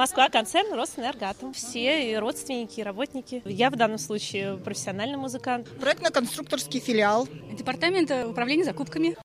Москва, концерн Росэнергатом. Все и родственники, и работники. Я в данном случае профессиональный музыкант. Проектно-конструкторский филиал. Департамент управления закупками.